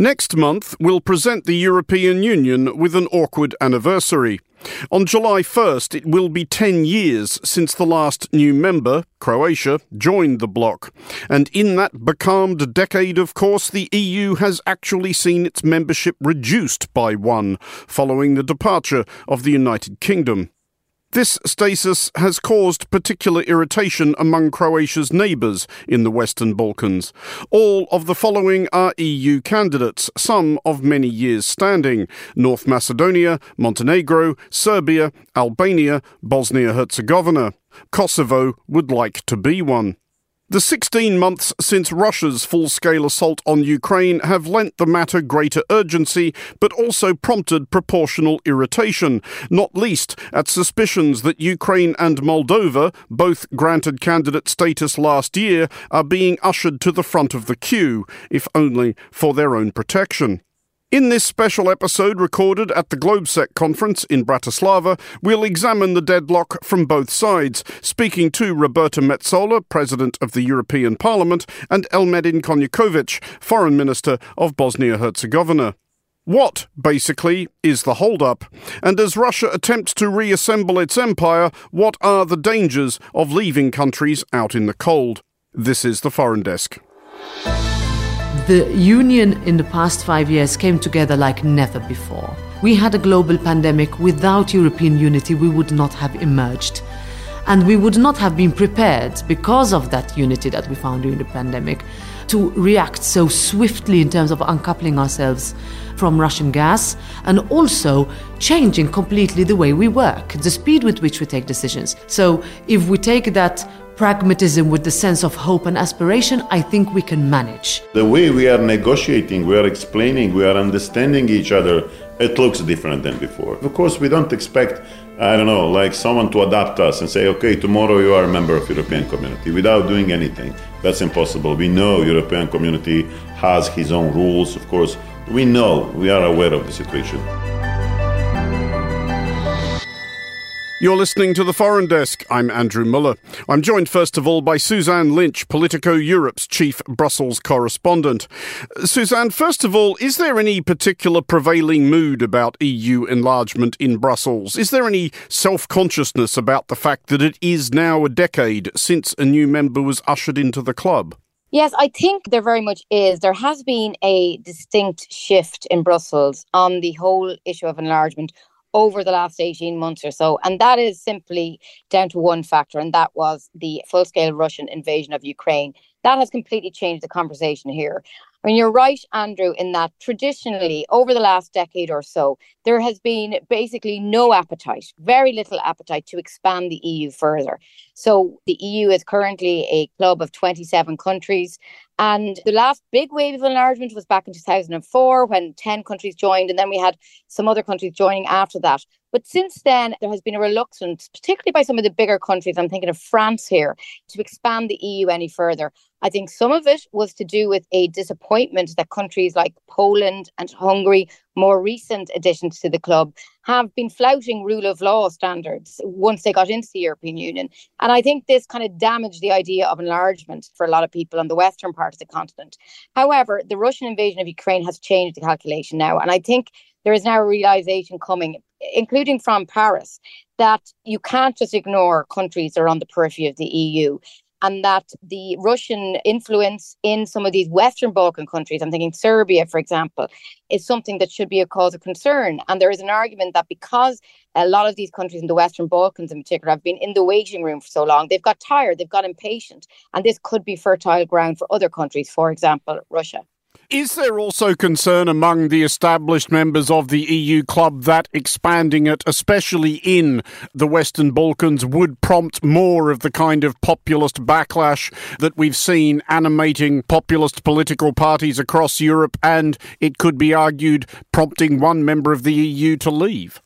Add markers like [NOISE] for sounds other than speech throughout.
Next month, we'll present the European Union with an awkward anniversary. On July 1st, it will be 10 years since the last new member, Croatia, joined the bloc. And in that becalmed decade, of course, the EU has actually seen its membership reduced by one, following the departure of the United Kingdom. This stasis has caused particular irritation among Croatia's neighbours in the Western Balkans. All of the following are EU candidates, some of many years standing North Macedonia, Montenegro, Serbia, Albania, Bosnia Herzegovina. Kosovo would like to be one. The 16 months since Russia's full scale assault on Ukraine have lent the matter greater urgency, but also prompted proportional irritation, not least at suspicions that Ukraine and Moldova, both granted candidate status last year, are being ushered to the front of the queue, if only for their own protection. In this special episode recorded at the Globsec conference in Bratislava, we'll examine the deadlock from both sides, speaking to Roberta Metsola, President of the European Parliament, and Elmedin Konaković, Foreign Minister of Bosnia-Herzegovina. What, basically, is the holdup? And as Russia attempts to reassemble its empire, what are the dangers of leaving countries out in the cold? This is the Foreign Desk. The Union in the past five years came together like never before. We had a global pandemic. Without European unity, we would not have emerged. And we would not have been prepared because of that unity that we found during the pandemic to react so swiftly in terms of uncoupling ourselves from Russian gas and also changing completely the way we work, the speed with which we take decisions. So, if we take that pragmatism with the sense of hope and aspiration, I think we can manage. The way we are negotiating, we are explaining, we are understanding each other, it looks different than before. Of course, we don't expect, I don't know, like someone to adapt us and say, okay, tomorrow you are a member of European community without doing anything. That's impossible. We know European community has his own rules, of course. We know, we are aware of the situation. You're listening to the Foreign Desk. I'm Andrew Mueller. I'm joined first of all by Suzanne Lynch, Politico Europe's chief Brussels correspondent. Suzanne, first of all, is there any particular prevailing mood about EU enlargement in Brussels? Is there any self consciousness about the fact that it is now a decade since a new member was ushered into the club? Yes, I think there very much is. There has been a distinct shift in Brussels on the whole issue of enlargement over the last 18 months or so. And that is simply down to one factor, and that was the full scale Russian invasion of Ukraine. That has completely changed the conversation here. I mean, you're right, Andrew, in that traditionally, over the last decade or so, there has been basically no appetite, very little appetite to expand the EU further. So the EU is currently a club of 27 countries. And the last big wave of enlargement was back in 2004 when 10 countries joined, and then we had some other countries joining after that. But since then, there has been a reluctance, particularly by some of the bigger countries, I'm thinking of France here, to expand the EU any further. I think some of it was to do with a disappointment that countries like Poland and Hungary, more recent additions to the club, have been flouting rule of law standards once they got into the European Union. And I think this kind of damaged the idea of enlargement for a lot of people on the western part of the continent. However, the Russian invasion of Ukraine has changed the calculation now. And I think there is now a realization coming, including from Paris, that you can't just ignore countries that are on the periphery of the EU and that the Russian influence in some of these Western Balkan countries, I'm thinking Serbia, for example, is something that should be a cause of concern. And there is an argument that because a lot of these countries in the Western Balkans in particular have been in the waiting room for so long, they've got tired, they've got impatient. And this could be fertile ground for other countries, for example, Russia. Is there also concern among the established members of the EU club that expanding it, especially in the Western Balkans, would prompt more of the kind of populist backlash that we've seen animating populist political parties across Europe and, it could be argued, prompting one member of the EU to leave?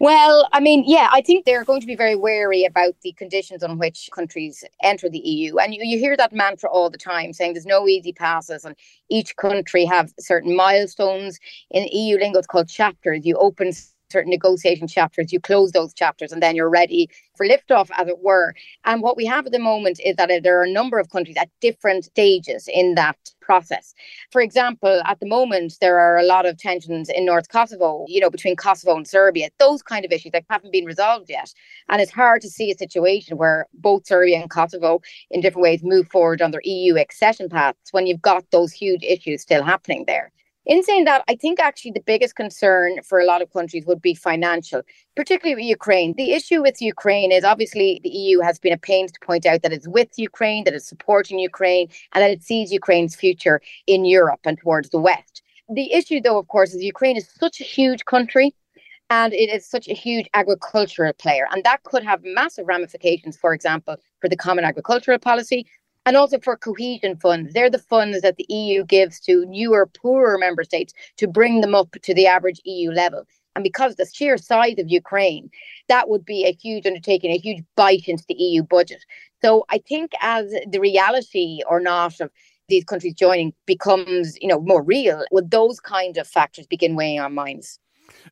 Well, I mean, yeah, I think they're going to be very wary about the conditions on which countries enter the EU. And you, you hear that mantra all the time saying there's no easy passes and each country have certain milestones. In EU lingo, it's called chapters. You open certain negotiation chapters, you close those chapters and then you're ready for liftoff, as it were. And what we have at the moment is that there are a number of countries at different stages in that process. For example, at the moment, there are a lot of tensions in North Kosovo, you know, between Kosovo and Serbia, those kind of issues that haven't been resolved yet. And it's hard to see a situation where both Serbia and Kosovo, in different ways, move forward on their EU accession paths when you've got those huge issues still happening there. In saying that, I think actually the biggest concern for a lot of countries would be financial, particularly with Ukraine. The issue with Ukraine is obviously the EU has been a pains to point out that it's with Ukraine, that it's supporting Ukraine, and that it sees Ukraine's future in Europe and towards the West. The issue, though, of course, is Ukraine is such a huge country and it is such a huge agricultural player. And that could have massive ramifications, for example, for the common agricultural policy, and also for cohesion funds. They're the funds that the EU gives to newer, poorer member states to bring them up to the average EU level. And because the sheer size of Ukraine, that would be a huge undertaking, a huge bite into the EU budget. So I think as the reality or not of these countries joining becomes, you know, more real, would those kind of factors begin weighing on minds?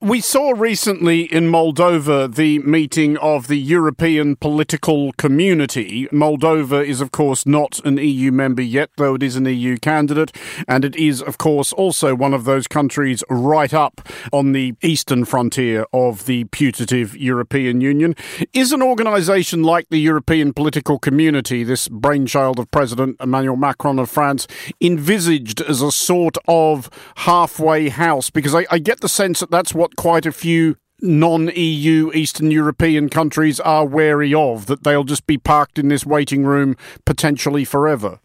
We saw recently in Moldova the meeting of the European political community. Moldova is, of course, not an EU member yet, though it is an EU candidate, and it is, of course, also one of those countries right up on the eastern frontier of the putative European Union. Is an organisation like the European political community, this brainchild of President Emmanuel Macron of France, envisaged as a sort of halfway house? Because I, I get the sense that that's what quite a few non EU Eastern European countries are wary of, that they'll just be parked in this waiting room potentially forever.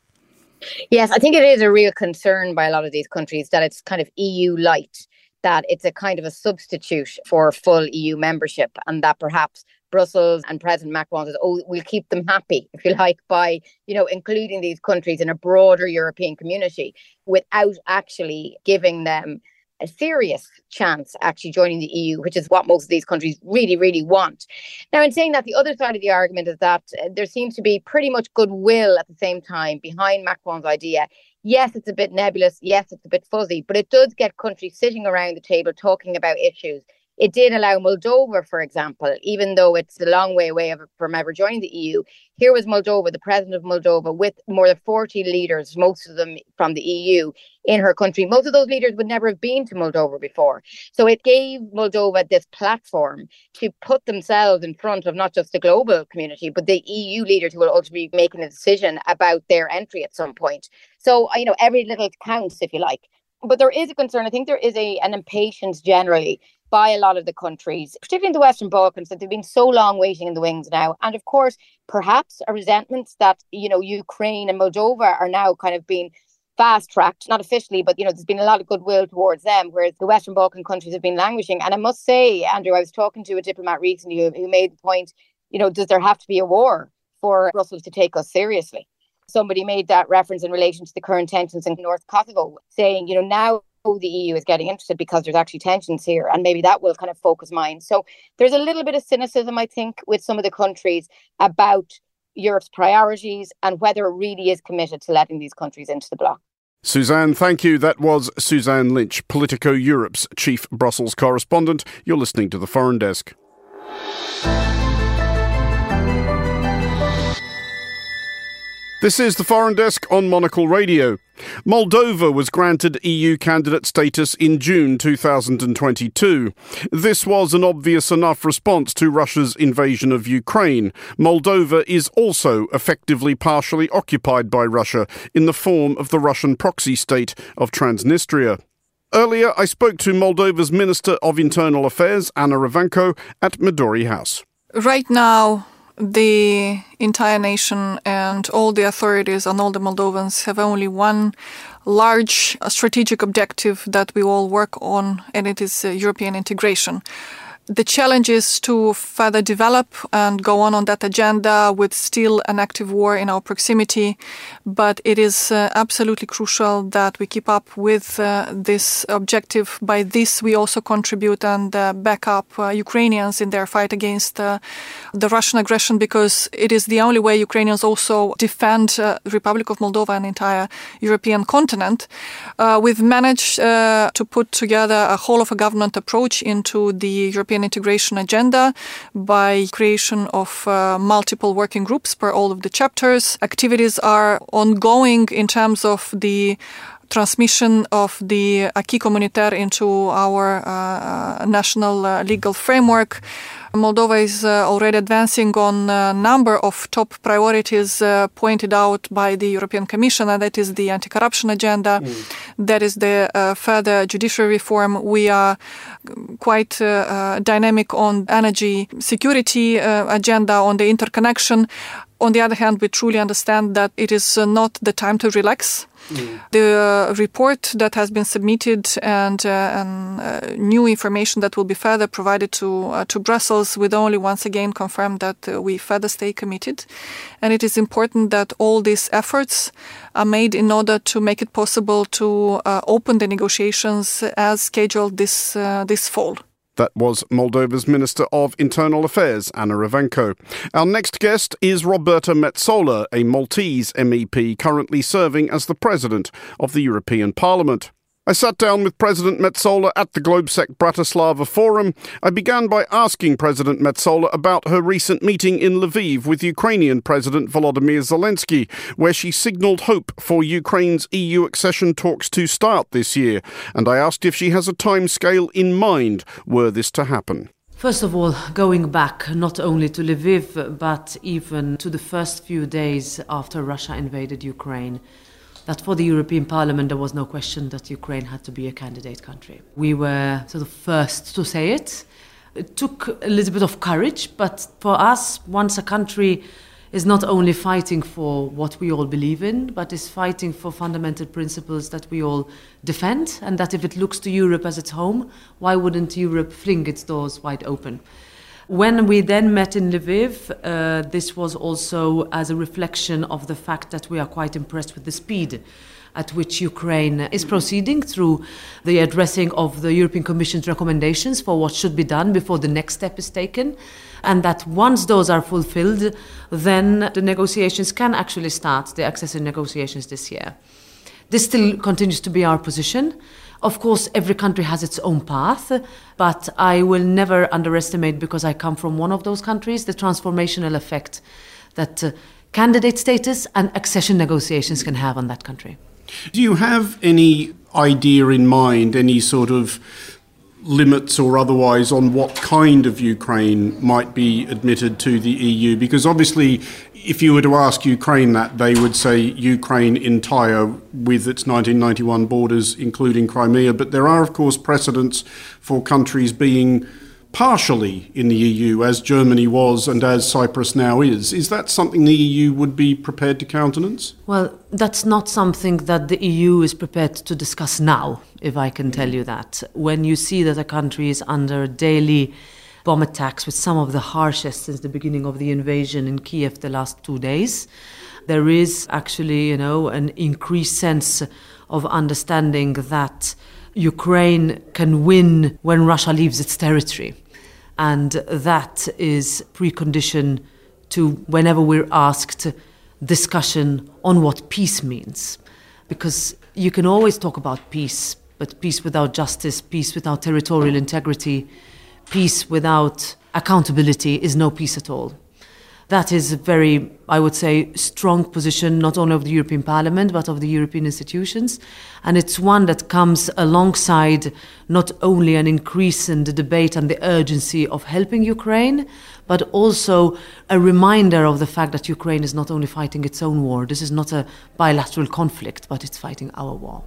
Yes, I think it is a real concern by a lot of these countries that it's kind of EU light, that it's a kind of a substitute for full EU membership, and that perhaps Brussels and President Macron says, "Oh, we'll keep them happy, [LAUGHS] if you like, by you know including these countries in a broader European community, without actually giving them a serious chance actually joining the EU, which is what most of these countries really, really want. Now, in saying that, the other side of the argument is that uh, there seems to be pretty much goodwill at the same time behind Macron's idea. Yes, it's a bit nebulous. Yes, it's a bit fuzzy, but it does get countries sitting around the table talking about issues it did allow Moldova, for example, even though it's a long way away from ever joining the EU. Here was Moldova, the president of Moldova, with more than 40 leaders, most of them from the EU, in her country. Most of those leaders would never have been to Moldova before. So it gave Moldova this platform to put themselves in front of not just the global community, but the EU leaders who will ultimately be making a decision about their entry at some point. So, uh, you know, every little counts, if you like but there is a concern. I think there is a an impatience generally by a lot of the countries, particularly in the Western Balkans, that they've been so long waiting in the wings now. And of course, perhaps a resentment that, you know, Ukraine and Moldova are now kind of being fast tracked, not officially, but you know, there's been a lot of goodwill towards them, whereas the Western Balkan countries have been languishing. And I must say, Andrew, I was talking to a diplomat recently who, who made the point, you know, does there have to be a war for Brussels to take us seriously? Somebody made that reference in relation to the current tensions in North Kosovo, saying, you know, now the EU is getting interested because there's actually tensions here, and maybe that will kind of focus minds. So there's a little bit of cynicism, I think, with some of the countries about Europe's priorities and whether it really is committed to letting these countries into the bloc. Suzanne, thank you. That was Suzanne Lynch, Politico Europe's chief Brussels correspondent. You're listening to the Foreign Desk. This is the Foreign Desk on Monocle Radio. Moldova was granted EU candidate status in June 2022. This was an obvious enough response to Russia's invasion of Ukraine. Moldova is also effectively partially occupied by Russia in the form of the Russian proxy state of Transnistria. Earlier, I spoke to Moldova's Minister of Internal Affairs, Ana Revenco, at Midori House. Right now, the entire nation and all the authorities and all the Moldovans have only one large strategic objective that we all work on, and it is uh, European integration. The challenge is to further develop and go on on that agenda with still an active war in our proximity. But it is uh, absolutely crucial that we keep up with uh, this objective. By this, we also contribute and uh, back up uh, Ukrainians in their fight against uh, the Russian aggression because it is the only way Ukrainians also defend the Republic of Moldova and entire European continent. we've managed to put together a whole of a government approach into the European integration agenda by creation of uh, multiple working groups per all of the chapters. Activities are ongoing in terms of the transmission of the acquis communautaire into our uh, national uh, legal framework. Moldova is uh, already advancing on a number of top priorities uh, pointed out by the European Commission, and that is the anti corruption agenda, mm. that is the uh, further judicial reform. We are quite uh, dynamic on energy security agenda, on the interconnection. On the other hand, we truly understand that it is not the time to relax the report that has been submitted and, uh, and uh, new information that will be further provided to uh, to Brussels will only once again confirm that we further stay committed. And it is important that all these efforts are made in order to make it possible to open the negotiations as scheduled this this fall. That was Moldova's Minister of Internal Affairs, Ana Revenco. Our next guest is Roberta Metsola, a Maltese MEP currently serving as the President of the European Parliament. I sat down with President Metsola at the Globsec Bratislava Forum. I began by asking President Metsola about her recent meeting in Lviv with Ukrainian President Volodymyr Zelensky, where she signalled hope for Ukraine's EU accession talks to start this year. And I asked if she has a timescale in mind were this to happen. First of all, going back not only to Lviv, but even to the first few days after Russia invaded Ukraine that for the European Parliament there was no question that Ukraine had to be a candidate country. We were sort of first to say it. It took a little bit of courage, but for us, once a country is not only fighting for what we all believe in, but is fighting for fundamental principles that we all defend, and that if it looks to Europe as its home, why wouldn't Europe fling its doors wide open? When we then met in Lviv, uh, this was also as a reflection of the fact that we are quite impressed with the speed at which Ukraine is proceeding through the addressing of the European Commission's recommendations for what should be done before the next step is taken. And that once those are fulfilled, then the negotiations can actually start, the accession negotiations this year. This still continues to be our position. Of course, every country has its own path, but I will never underestimate, because I come from one of those countries, the transformational effect that uh, candidate status and accession negotiations can have on that country. Do you have any idea in mind, any sort of limits or otherwise on what kind of Ukraine might be admitted to the EU? Because obviously, if you were to ask Ukraine that, they would say Ukraine entire with its 1991 borders, including Crimea. But there are, of course, precedents for countries being partially in the EU, as Germany was and as Cyprus now is. Is that something the EU would be prepared to countenance? Well, that's not something that the EU is prepared to discuss now, if I can tell you that. When you see that a country is under daily bomb attacks, with some of the harshest since the beginning of the invasion in Kiev the last two days. There is actually, you know, an increased sense of understanding that Ukraine can win when Russia leaves its territory. And that is precondition to whenever we're asked discussion on what peace means. Because you can always talk about peace, but peace without justice, peace without territorial integrity, peace without accountability is no peace at all. That is a very, I would say, strong position not only of the European Parliament but of the European institutions. And it's one that comes alongside not only an increase in the debate and the urgency of helping Ukraine, but also a reminder of the fact that Ukraine is not only fighting its own war, this is not a bilateral conflict, but it's fighting our war.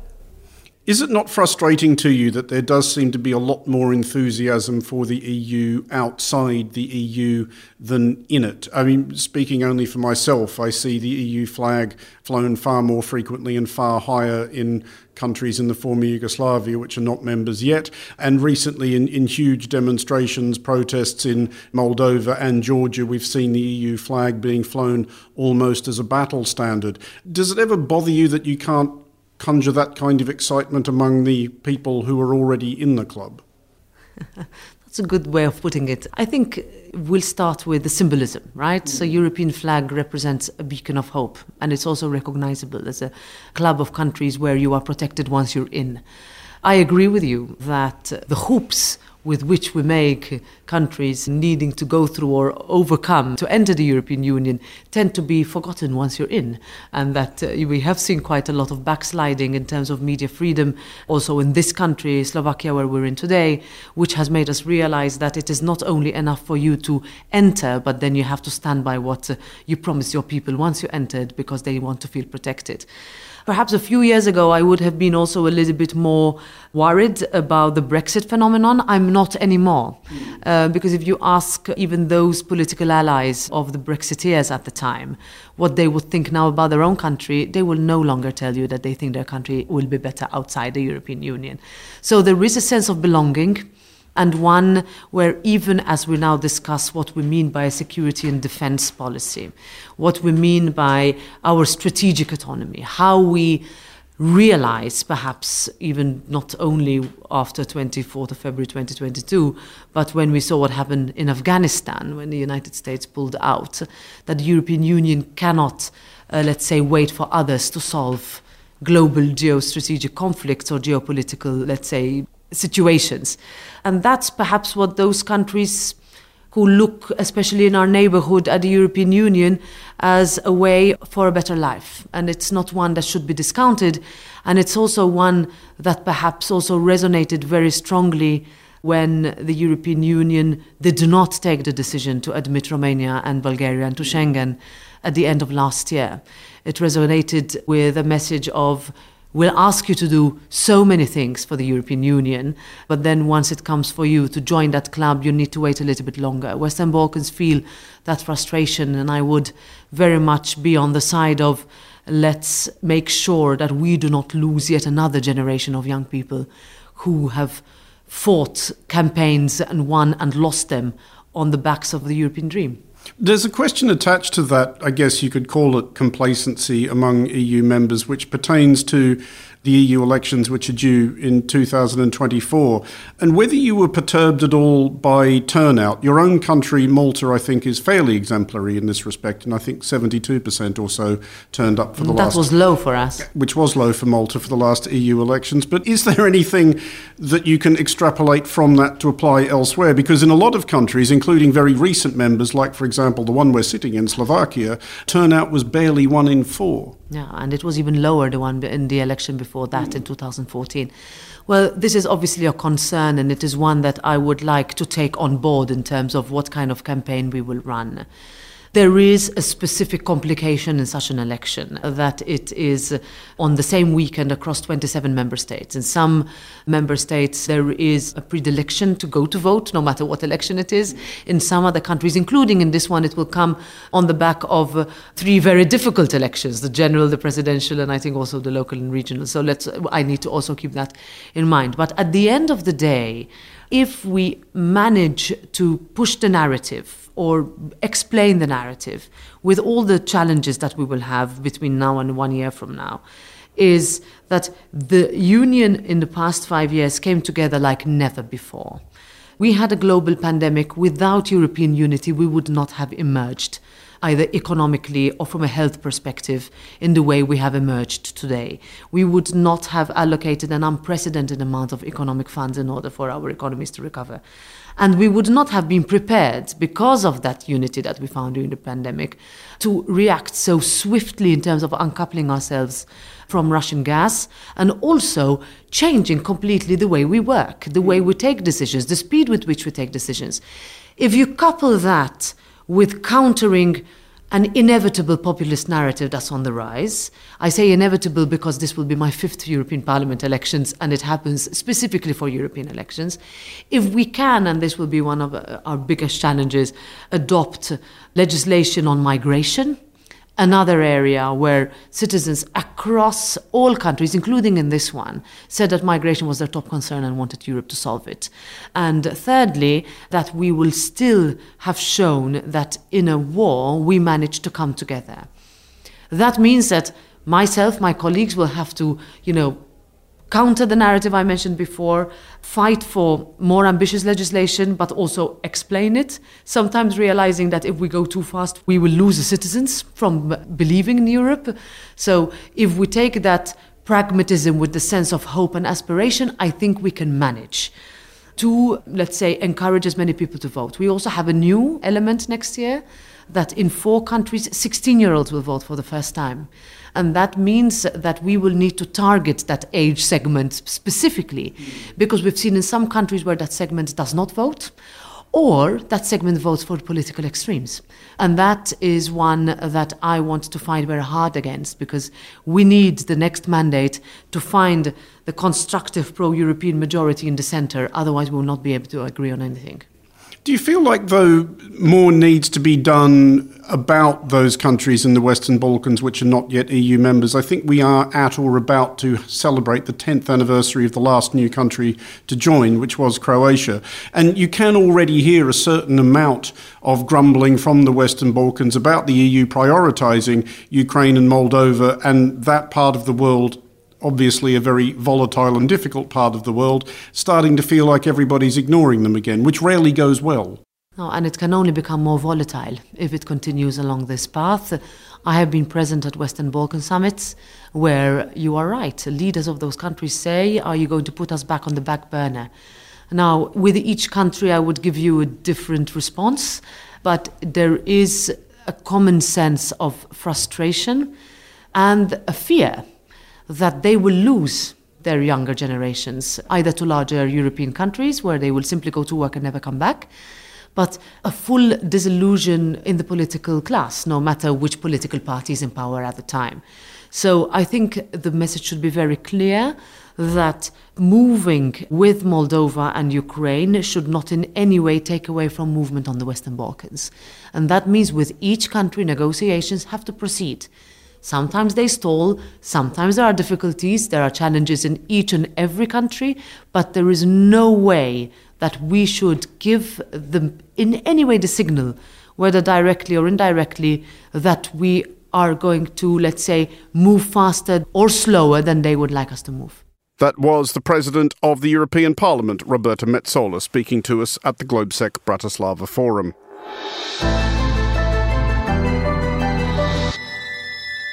Is it not frustrating to you that there does seem to be a lot more enthusiasm for the EU outside the EU than in it? I mean, speaking only for myself, I see the EU flag flown far more frequently and far higher in countries in the former Yugoslavia which are not members yet, and recently in, in huge demonstrations, protests in Moldova and Georgia, we've seen the EU flag being flown almost as a battle standard. Does it ever bother you that you can't conjure that kind of excitement among the people who are already in the club? [LAUGHS] That's a good way of putting it. I think we'll start with the symbolism, right? So European flag represents a beacon of hope and it's also recognizable as a club of countries where you are protected once you're in. I agree with you that the hoops with which we make countries needing to go through or overcome to enter the European Union tend to be forgotten once you're in. And that uh, we have seen quite a lot of backsliding in terms of media freedom, also in this country, Slovakia, where we're in today, which has made us realize that it is not only enough for you to enter, but then you have to stand by what uh, you promised your people once you entered because they want to feel protected. Perhaps a few years ago, I would have been also a little bit more worried about the Brexit phenomenon. I'm not anymore. Uh, because if you ask even those political allies of the Brexiteers at the time what they would think now about their own country, they will no longer tell you that they think their country will be better outside the European Union. So there is a sense of belonging and one where, even as we now discuss what we mean by a security and defense policy, what we mean by our strategic autonomy, how we realize, perhaps even not only after 24th of February 2022, but when we saw what happened in Afghanistan when the United States pulled out, that the European Union cannot, uh, let's say, wait for others to solve global geostrategic conflicts or geopolitical, let's say, situations. And that's perhaps what those countries who look, especially in our neighborhood, at the European Union as a way for a better life. And it's not one that should be discounted. And it's also one that perhaps also resonated very strongly when the European Union did not take the decision to admit Romania and Bulgaria into Schengen at the end of last year. It resonated with a message of will ask you to do so many things for the European Union, but then once it comes for you to join that club, you need to wait a little bit longer. Western Balkans feel that frustration, and I would very much be on the side of let's make sure that we do not lose yet another generation of young people who have fought campaigns and won and lost them on the backs of the European dream. There's a question attached to that, I guess you could call it complacency among EU members, which pertains to the EU elections, which are due in 2024, and whether you were perturbed at all by turnout. Your own country, Malta, I think, is fairly exemplary in this respect, and I think 72% or so turned up for the that last. That was low for us. Which was low for Malta for the last EU elections. But is there anything that you can extrapolate from that to apply elsewhere? Because in a lot of countries, including very recent members, like, for example, the one we're sitting in, Slovakia, turnout was barely one in four. Yeah, and it was even lower, the one in the election before that in 2014. Well, this is obviously a concern, and it is one that I would like to take on board in terms of what kind of campaign we will run there is a specific complication in such an election that it is on the same weekend across 27 member states. In some member states, there is a predilection to go to vote, no matter what election it is. In some other countries, including in this one, it will come on the back of uh, three very difficult elections the general, the presidential, and I think also the local and regional. So let's, I need to also keep that in mind. But at the end of the day, if we manage to push the narrative or explain the narrative with all the challenges that we will have between now and one year from now is that the union in the past five years came together like never before. We had a global pandemic. Without European unity, we would not have emerged, either economically or from a health perspective, in the way we have emerged today. We would not have allocated an unprecedented amount of economic funds in order for our economies to recover. And we would not have been prepared because of that unity that we found during the pandemic to react so swiftly in terms of uncoupling ourselves from Russian gas and also changing completely the way we work, the way we take decisions, the speed with which we take decisions. If you couple that with countering an inevitable populist narrative that's on the rise. I say inevitable because this will be my fifth European Parliament elections and it happens specifically for European elections. If we can, and this will be one of uh, our biggest challenges, adopt legislation on migration, another area where citizens across all countries, including in this one, said that migration was their top concern and wanted Europe to solve it. And thirdly, that we will still have shown that in a war we managed to come together. That means that myself, my colleagues will have to, you know, counter the narrative I mentioned before, fight for more ambitious legislation, but also explain it. Sometimes realizing that if we go too fast, we will lose the citizens from believing in Europe. So if we take that pragmatism with the sense of hope and aspiration, I think we can manage to, let's say, encourage as many people to vote. We also have a new element next year that in four countries, 16 year olds will vote for the first time. And that means that we will need to target that age segment specifically, because we've seen in some countries where that segment does not vote or that segment votes for political extremes. And that is one that I want to fight very hard against because we need the next mandate to find the constructive pro European majority in the centre, otherwise, we will not be able to agree on anything. Do you feel like, though, more needs to be done about those countries in the Western Balkans which are not yet EU members? I think we are at or about to celebrate the 10th anniversary of the last new country to join, which was Croatia. And you can already hear a certain amount of grumbling from the Western Balkans about the EU prioritising Ukraine and Moldova and that part of the world obviously a very volatile and difficult part of the world, starting to feel like everybody's ignoring them again, which rarely goes well. No, and it can only become more volatile if it continues along this path. I have been present at Western Balkan summits where you are right. Leaders of those countries say, Are you going to put us back on the back burner? Now, with each country, I would give you a different response, but there is a common sense of frustration and a fear that they will lose their younger generations, either to larger European countries where they will simply go to work and never come back, but a full disillusion in the political class, no matter which political party is in power at the time. So I think the message should be very clear that moving with Moldova and Ukraine should not in any way take away from movement on the Western Balkans. And that means with each country, negotiations have to proceed. Sometimes they stall, sometimes there are difficulties, there are challenges in each and every country, but there is no way that we should give them in any way the signal, whether directly or indirectly, that we are going to, let's say, move faster or slower than they would like us to move. That was the President of the European Parliament, Roberta Metsola, speaking to us at the Globsec Bratislava Forum.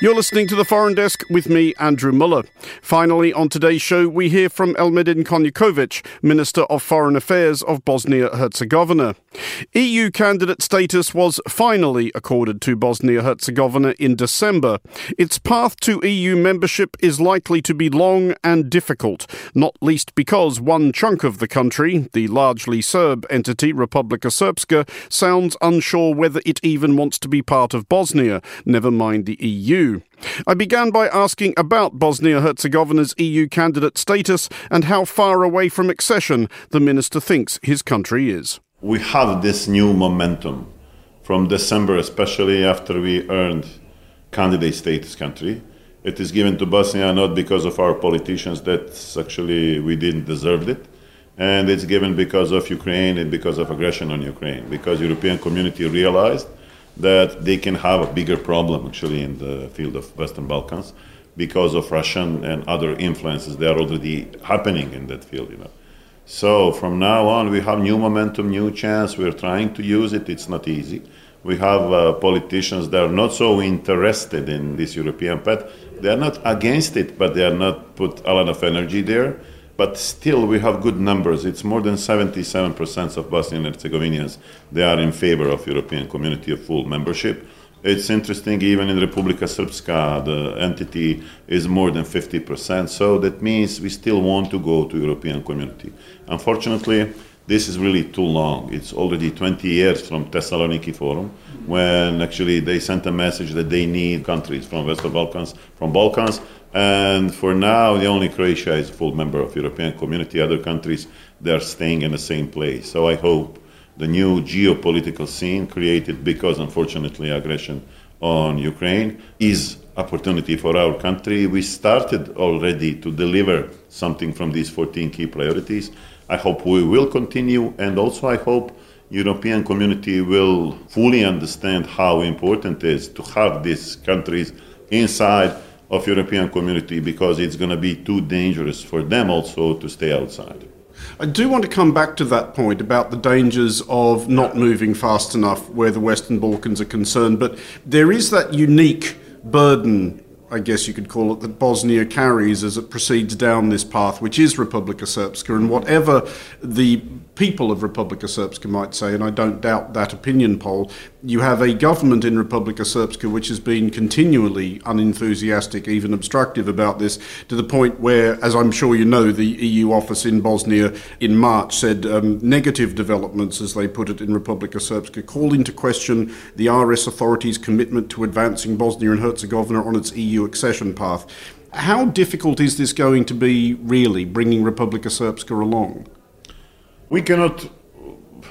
You're listening to the Foreign Desk with me, Andrew Mueller. Finally, on today's show, we hear from Elmedin Konaković, Minister of Foreign Affairs of Bosnia Herzegovina. EU candidate status was finally accorded to Bosnia Herzegovina in December. Its path to EU membership is likely to be long and difficult, not least because one chunk of the country, the largely Serb entity Republika Srpska, sounds unsure whether it even wants to be part of Bosnia, never mind the EU. I began by asking about Bosnia Herzegovina's EU candidate status and how far away from accession the minister thinks his country is. We have this new momentum from December, especially after we earned candidate status country. It is given to Bosnia not because of our politicians that actually we didn't deserve it, and it's given because of Ukraine and because of aggression on Ukraine, because European community realized that they can have a bigger problem actually in the field of Western Balkans because of Russian and other influences that are already happening in that field, you know. So from now on, we have new momentum, new chance. We're trying to use it. It's not easy. We have uh, politicians that are not so interested in this European path. They are not against it, but they are not put a lot of energy there but still we have good numbers. It's more than 77% of Bosnian Herzegovinians, they are in favor of European community of full membership. It's interesting, even in Republika Srpska, the entity is more than 50%. So that means we still want to go to European community. Unfortunately, this is really too long. It's already 20 years from Thessaloniki Forum, when actually they sent a message that they need countries from Western Balkans, from Balkans, and for now, the only Croatia is a full member of European Community. Other countries, they are staying in the same place. So I hope the new geopolitical scene created because, unfortunately, aggression on Ukraine is opportunity for our country. We started already to deliver something from these 14 key priorities. I hope we will continue, and also I hope European community will fully understand how important it is to have these countries inside of European community because it's going to be too dangerous for them also to stay outside. I do want to come back to that point about the dangers of not moving fast enough where the Western Balkans are concerned, but there is that unique burden I guess you could call it, that Bosnia carries as it proceeds down this path, which is Republika Srpska. And whatever the people of Republika Srpska might say, and I don't doubt that opinion poll, you have a government in Republika Srpska which has been continually unenthusiastic, even obstructive about this, to the point where, as I'm sure you know, the EU office in Bosnia in March said um, negative developments, as they put it, in Republika Srpska, called into question the RS authorities' commitment to advancing Bosnia and Herzegovina on its EU accession path. How difficult is this going to be, really, bringing Republika Srpska along? We cannot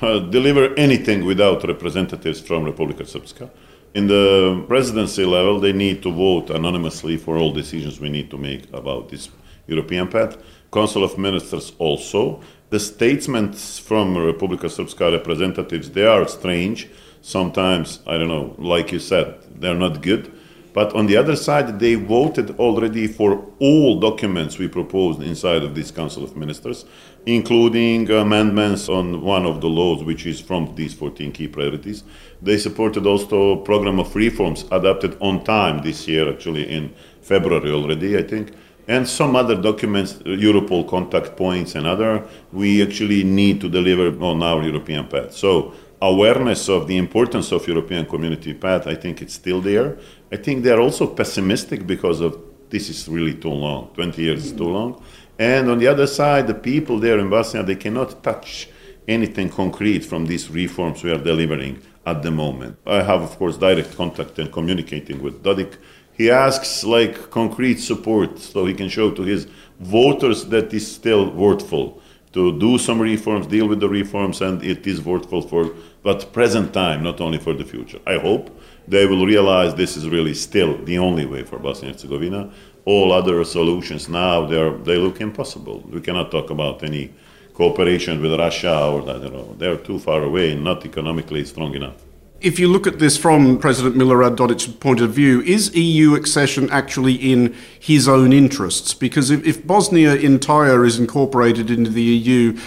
Uh, deliver anything without representatives from Republika Srpska. In the presidency level, they need to vote anonymously for all decisions we need to make about this European path. Council of Ministers also. The statements from Republika Srpska representatives, they are strange. Sometimes, I don't know, like you said, they're not good. But on the other side, they voted already for all documents we proposed inside of this Council of Ministers, including amendments on one of the laws, which is from these 14 key priorities. They supported also a program of reforms adopted on time this year, actually in February already, I think. And some other documents, Europol contact points and other, we actually need to deliver on our European path. So awareness of the importance of European community path, I think it's still there. I think they're also pessimistic because of this is really too long. 20 years is too long. And on the other side, the people there in Bosnia, they cannot touch anything concrete from these reforms we are delivering at the moment. I have, of course, direct contact and communicating with Dodik. He asks like concrete support so he can show to his voters that that is still worthful to do some reforms, deal with the reforms, and it is worthwhile for but present time, not only for the future. I hope they will realize this is really still the only way for Bosnia and Herzegovina. All other solutions now they they look impossible. We cannot talk about any cooperation with Russia or I don't know. They're too far away and not economically strong enough. If you look at this from President Milorad Dodik's point of view, is EU accession actually in his own interests? Because if, if Bosnia entire is incorporated into the EU,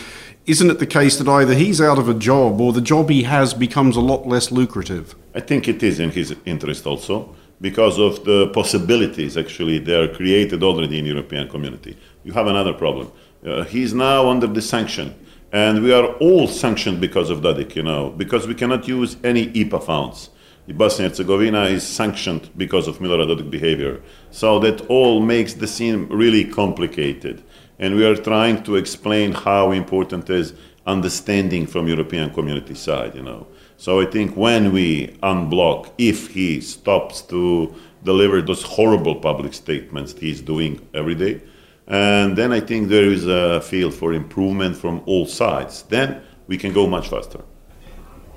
isn't it the case that either he's out of a job or the job he has becomes a lot less lucrative? I think it is in his interest also because of the possibilities actually they are created already in European community. You have another problem. Uh, he's now under the sanction and we are all sanctioned because of Dodik, you know, because we cannot use any IPA funds. Bosnia Herzegovina is sanctioned because of Milorad Dodik behavior. So that all makes the scene really complicated and we are trying to explain how important is understanding from European community side, you know. So I think when we unblock, if he stops to deliver those horrible public statements he's doing every day, and then I think there is a field for improvement from all sides, then we can go much faster.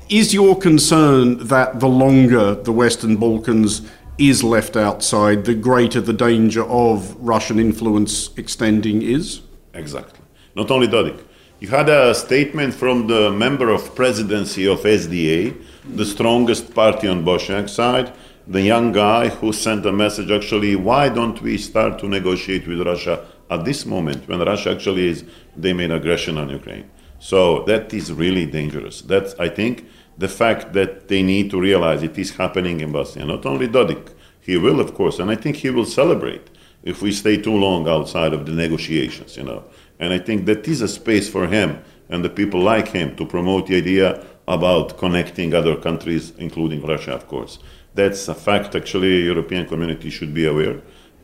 Is your concern that the longer the Western Balkans is left outside, the greater the danger of Russian influence extending is? Exactly. Not only Dodik. You had a statement from the member of presidency of SDA, the strongest party on Bosniak side, the young guy who sent a message actually, why don't we start to negotiate with Russia at this moment when Russia actually is, they made aggression on Ukraine. So that is really dangerous. That's, I think, the fact that they need to realize it is happening in Bosnia. Not only Dodik, he will, of course, and I think he will celebrate if we stay too long outside of the negotiations, you know. And I think that is a space for him and the people like him to promote the idea about connecting other countries, including Russia, of course. That's a fact, actually, European community should be aware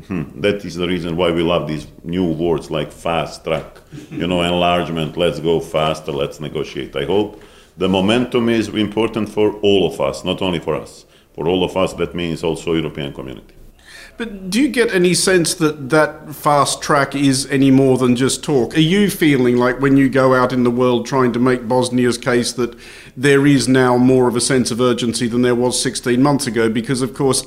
Hmm, that is the reason why we love these new words like fast track, you know, enlargement. Let's go faster. Let's negotiate. I hope the momentum is important for all of us, not only for us. For all of us, that means also European community. But do you get any sense that that fast track is any more than just talk? Are you feeling like when you go out in the world trying to make Bosnia's case that there is now more of a sense of urgency than there was 16 months ago? Because, of course,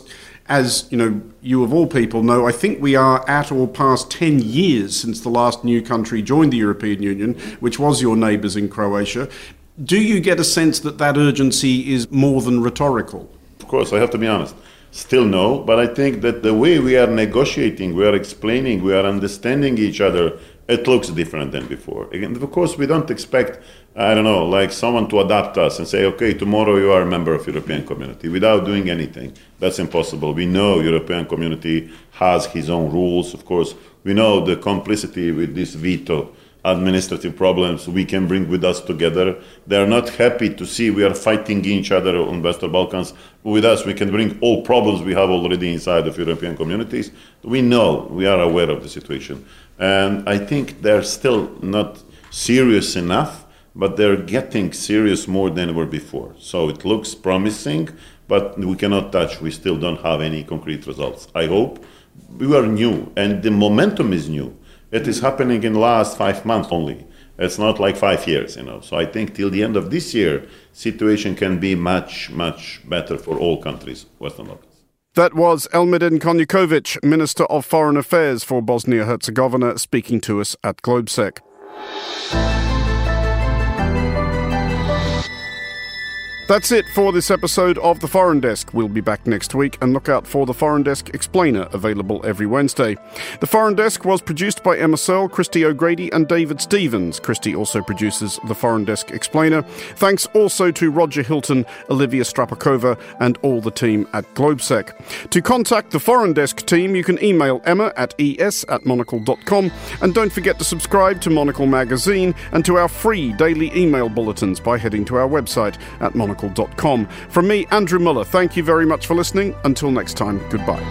as you know, you of all people know, I think we are at or past 10 years since the last new country joined the European Union, which was your neighbours in Croatia. Do you get a sense that that urgency is more than rhetorical? Of course, I have to be honest. Still no, but I think that the way we are negotiating, we are explaining, we are understanding each other, it looks different than before. Again, of course, we don't expect, I don't know, like someone to adapt us and say, okay, tomorrow you are a member of European community without doing anything. That's impossible. We know European community has his own rules. Of course, we know the complicity with this veto administrative problems we can bring with us together. They are not happy to see we are fighting each other on Western Balkans. With us, we can bring all problems we have already inside of European communities. We know, we are aware of the situation. And I think they're still not serious enough, but they're getting serious more than ever before. So it looks promising, but we cannot touch. We still don't have any concrete results. I hope we are new, and the momentum is new it is happening in last five months only. It's not like five years, you know. So I think till the end of this year, situation can be much, much better for all countries, Western Balkans. That was Elmedin Konaković, Minister of Foreign Affairs for Bosnia-Herzegovina, speaking to us at Globsec. That's it for this episode of The Foreign Desk. We'll be back next week and look out for The Foreign Desk Explainer, available every Wednesday. The Foreign Desk was produced by Emma Searle, Christy O'Grady, and David Stevens. Christy also produces The Foreign Desk Explainer. Thanks also to Roger Hilton, Olivia Strapakova, and all the team at Globsec. To contact the Foreign Desk team, you can email emma at es at monocle.com. And don't forget to subscribe to Monocle Magazine and to our free daily email bulletins by heading to our website at monocle.com. From me, Andrew Mueller, thank you very much for listening. Until next time, goodbye.